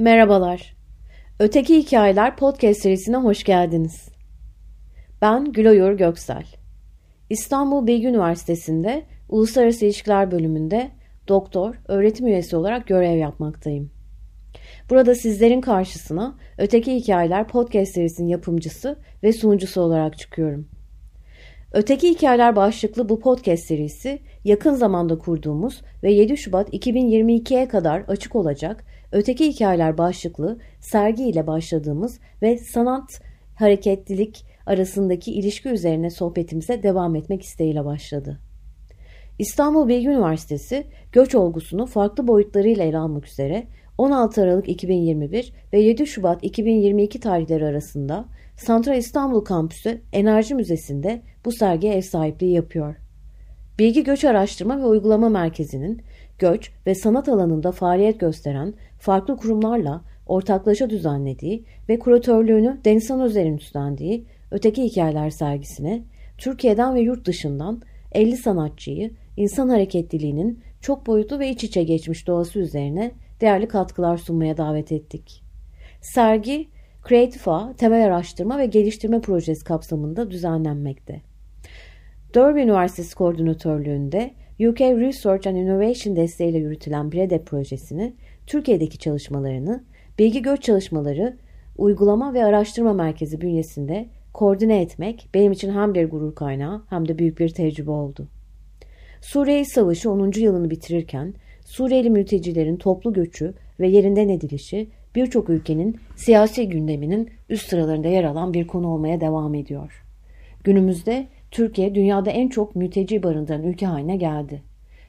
Merhabalar. Öteki Hikayeler podcast serisine hoş geldiniz. Ben Güloyor Göksel. İstanbul Bilgi Üniversitesi'nde Uluslararası İlişkiler bölümünde doktor, öğretim üyesi olarak görev yapmaktayım. Burada sizlerin karşısına Öteki Hikayeler podcast serisinin yapımcısı ve sunucusu olarak çıkıyorum. Öteki Hikayeler başlıklı bu podcast serisi yakın zamanda kurduğumuz ve 7 Şubat 2022'ye kadar açık olacak Öteki Hikayeler başlıklı sergi ile başladığımız ve sanat hareketlilik arasındaki ilişki üzerine sohbetimize devam etmek isteğiyle başladı. İstanbul Bilgi Üniversitesi göç olgusunu farklı boyutlarıyla ele almak üzere 16 Aralık 2021 ve 7 Şubat 2022 tarihleri arasında Santral İstanbul Kampüsü Enerji Müzesi'nde bu sergiye ev sahipliği yapıyor. Bilgi Göç Araştırma ve Uygulama Merkezi'nin göç ve sanat alanında faaliyet gösteren farklı kurumlarla ortaklaşa düzenlediği ve kuratörlüğünü Denizhan Özer'in üstlendiği Öteki Hikayeler sergisine Türkiye'den ve yurt dışından 50 sanatçıyı insan hareketliliğinin çok boyutlu ve iç içe geçmiş doğası üzerine değerli katkılar sunmaya davet ettik. Sergi Creative Temel Araştırma ve Geliştirme Projesi kapsamında düzenlenmekte. Derby Üniversitesi Koordinatörlüğünde UK Research and Innovation desteğiyle yürütülen BREDE projesini, Türkiye'deki çalışmalarını, bilgi göç çalışmaları, uygulama ve araştırma merkezi bünyesinde koordine etmek benim için hem bir gurur kaynağı hem de büyük bir tecrübe oldu. Suriye Savaşı 10. yılını bitirirken Suriyeli mültecilerin toplu göçü ve yerinden edilişi birçok ülkenin siyasi gündeminin üst sıralarında yer alan bir konu olmaya devam ediyor. Günümüzde Türkiye dünyada en çok mülteci barındıran ülke haline geldi.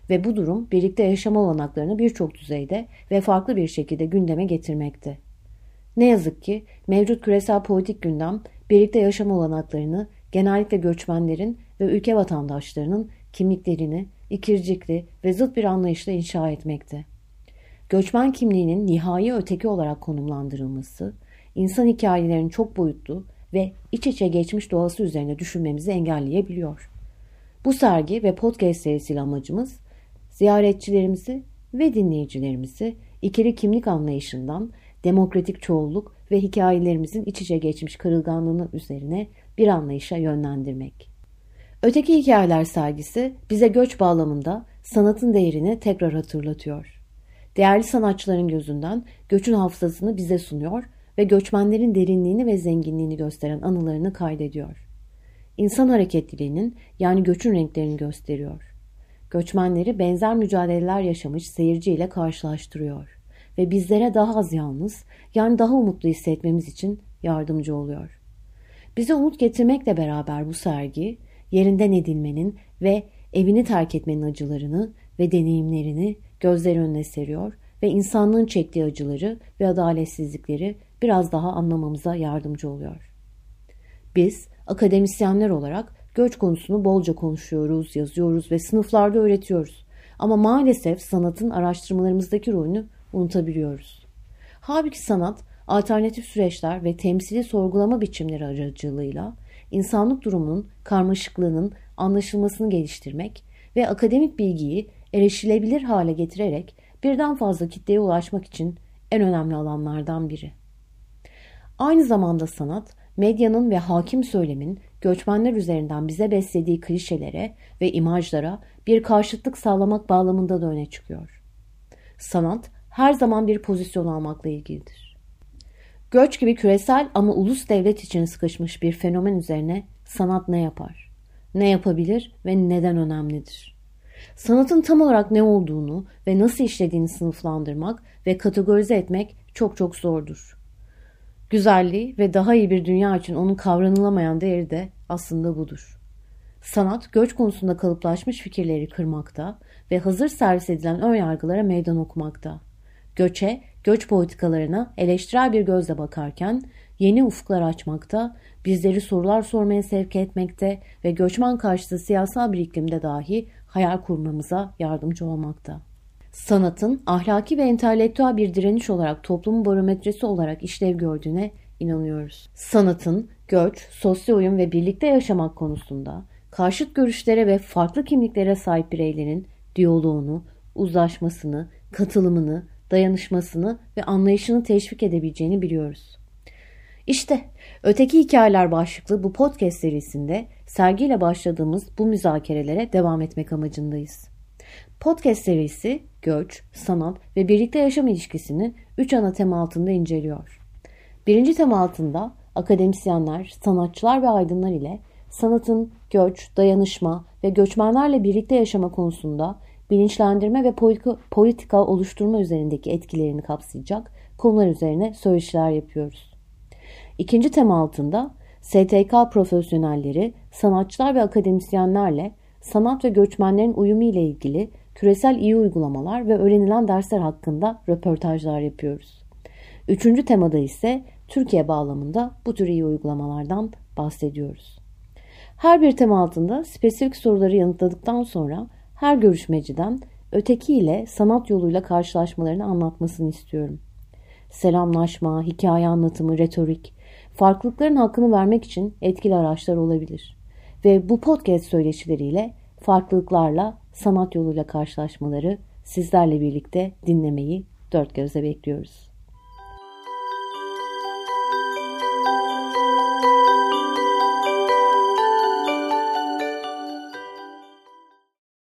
Ve bu durum birlikte yaşama olanaklarını birçok düzeyde ve farklı bir şekilde gündeme getirmekte. Ne yazık ki mevcut küresel politik gündem birlikte yaşama olanaklarını genellikle göçmenlerin ve ülke vatandaşlarının kimliklerini ikircikli ve zıt bir anlayışla inşa etmekte. Göçmen kimliğinin nihai öteki olarak konumlandırılması, insan hikayelerinin çok boyutlu ve iç içe geçmiş doğası üzerine düşünmemizi engelleyebiliyor. Bu sergi ve podcast serisiyle amacımız ziyaretçilerimizi ve dinleyicilerimizi ikili kimlik anlayışından demokratik çoğulluk ve hikayelerimizin iç içe geçmiş kırılganlığının üzerine bir anlayışa yönlendirmek. Öteki Hikayeler sergisi bize göç bağlamında sanatın değerini tekrar hatırlatıyor. Değerli sanatçıların gözünden göçün hafızasını bize sunuyor ve göçmenlerin derinliğini ve zenginliğini gösteren anılarını kaydediyor. İnsan hareketliliğinin yani göçün renklerini gösteriyor. Göçmenleri benzer mücadeleler yaşamış seyirciyle karşılaştırıyor ve bizlere daha az yalnız yani daha umutlu hissetmemiz için yardımcı oluyor. Bize umut getirmekle beraber bu sergi yerinden edilmenin ve evini terk etmenin acılarını ve deneyimlerini gözler önüne seriyor ve insanlığın çektiği acıları ve adaletsizlikleri biraz daha anlamamıza yardımcı oluyor. Biz akademisyenler olarak göç konusunu bolca konuşuyoruz, yazıyoruz ve sınıflarda öğretiyoruz. Ama maalesef sanatın araştırmalarımızdaki rolünü unutabiliyoruz. Halbuki sanat alternatif süreçler ve temsili sorgulama biçimleri aracılığıyla insanlık durumunun karmaşıklığının anlaşılmasını geliştirmek ve akademik bilgiyi erişilebilir hale getirerek birden fazla kitleye ulaşmak için en önemli alanlardan biri. Aynı zamanda sanat, medyanın ve hakim söylemin göçmenler üzerinden bize beslediği klişelere ve imajlara bir karşıtlık sağlamak bağlamında da öne çıkıyor. Sanat her zaman bir pozisyon almakla ilgilidir. Göç gibi küresel ama ulus devlet için sıkışmış bir fenomen üzerine sanat ne yapar? Ne yapabilir ve neden önemlidir? Sanatın tam olarak ne olduğunu ve nasıl işlediğini sınıflandırmak ve kategorize etmek çok çok zordur. Güzelliği ve daha iyi bir dünya için onun kavranılamayan değeri de aslında budur. Sanat göç konusunda kalıplaşmış fikirleri kırmakta ve hazır servis edilen ön yargılara meydan okumakta. Göçe, göç politikalarına eleştirel bir gözle bakarken yeni ufuklar açmakta, bizleri sorular sormaya sevk etmekte ve göçmen karşıtı siyasal bir iklimde dahi hayal kurmamıza yardımcı olmakta sanatın ahlaki ve entelektüel bir direniş olarak toplumun barometresi olarak işlev gördüğüne inanıyoruz. Sanatın göç, sosyal uyum ve birlikte yaşamak konusunda karşıt görüşlere ve farklı kimliklere sahip bireylerin diyaloğunu, uzlaşmasını, katılımını, dayanışmasını ve anlayışını teşvik edebileceğini biliyoruz. İşte Öteki Hikayeler başlıklı bu podcast serisinde sergiyle başladığımız bu müzakerelere devam etmek amacındayız. Podcast serisi göç, sanat ve birlikte yaşam ilişkisini üç ana tema altında inceliyor. Birinci tema altında akademisyenler, sanatçılar ve aydınlar ile sanatın göç, dayanışma ve göçmenlerle birlikte yaşama konusunda bilinçlendirme ve politika oluşturma üzerindeki etkilerini kapsayacak konular üzerine söyleşiler yapıyoruz. İkinci tema altında STK profesyonelleri, sanatçılar ve akademisyenlerle sanat ve göçmenlerin uyumu ile ilgili küresel iyi uygulamalar ve öğrenilen dersler hakkında röportajlar yapıyoruz. Üçüncü temada ise Türkiye bağlamında bu tür iyi uygulamalardan bahsediyoruz. Her bir tema altında spesifik soruları yanıtladıktan sonra her görüşmeciden öteki ile sanat yoluyla karşılaşmalarını anlatmasını istiyorum. Selamlaşma, hikaye anlatımı, retorik, farklılıkların hakkını vermek için etkili araçlar olabilir. Ve bu podcast söyleşileriyle farklılıklarla sanat yoluyla karşılaşmaları sizlerle birlikte dinlemeyi dört gözle bekliyoruz.